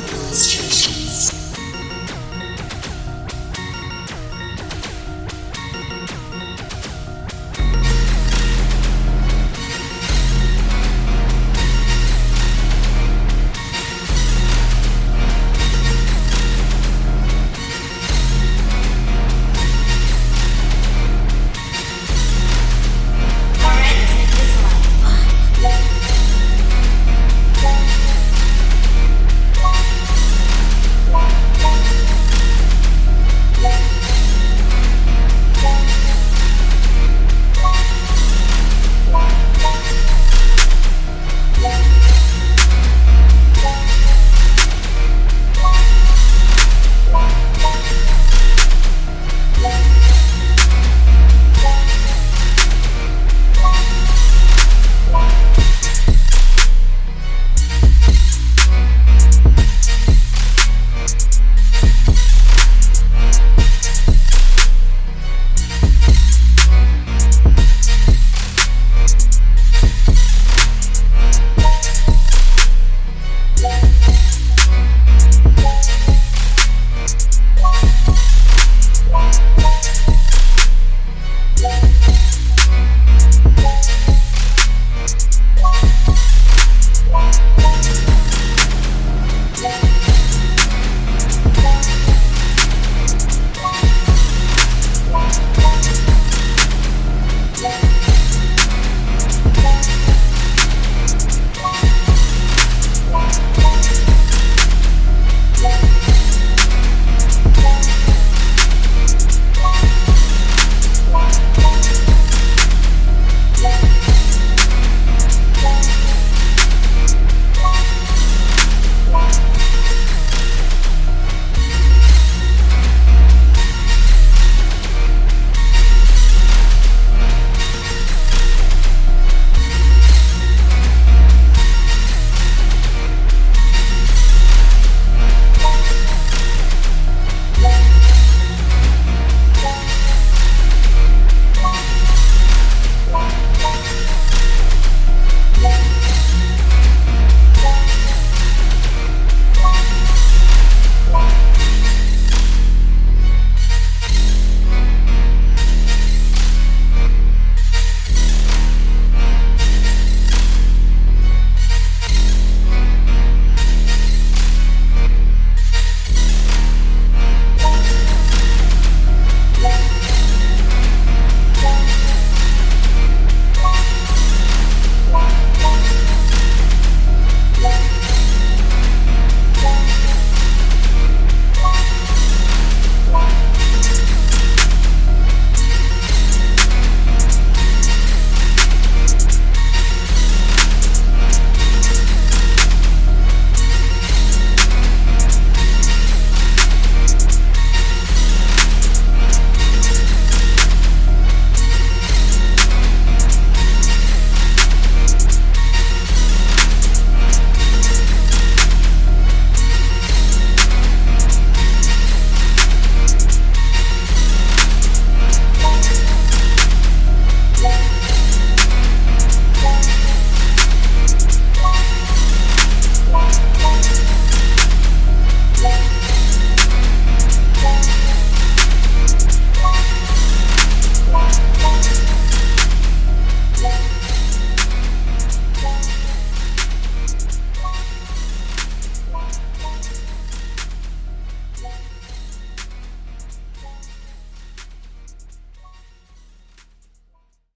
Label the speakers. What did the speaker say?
Speaker 1: Michael's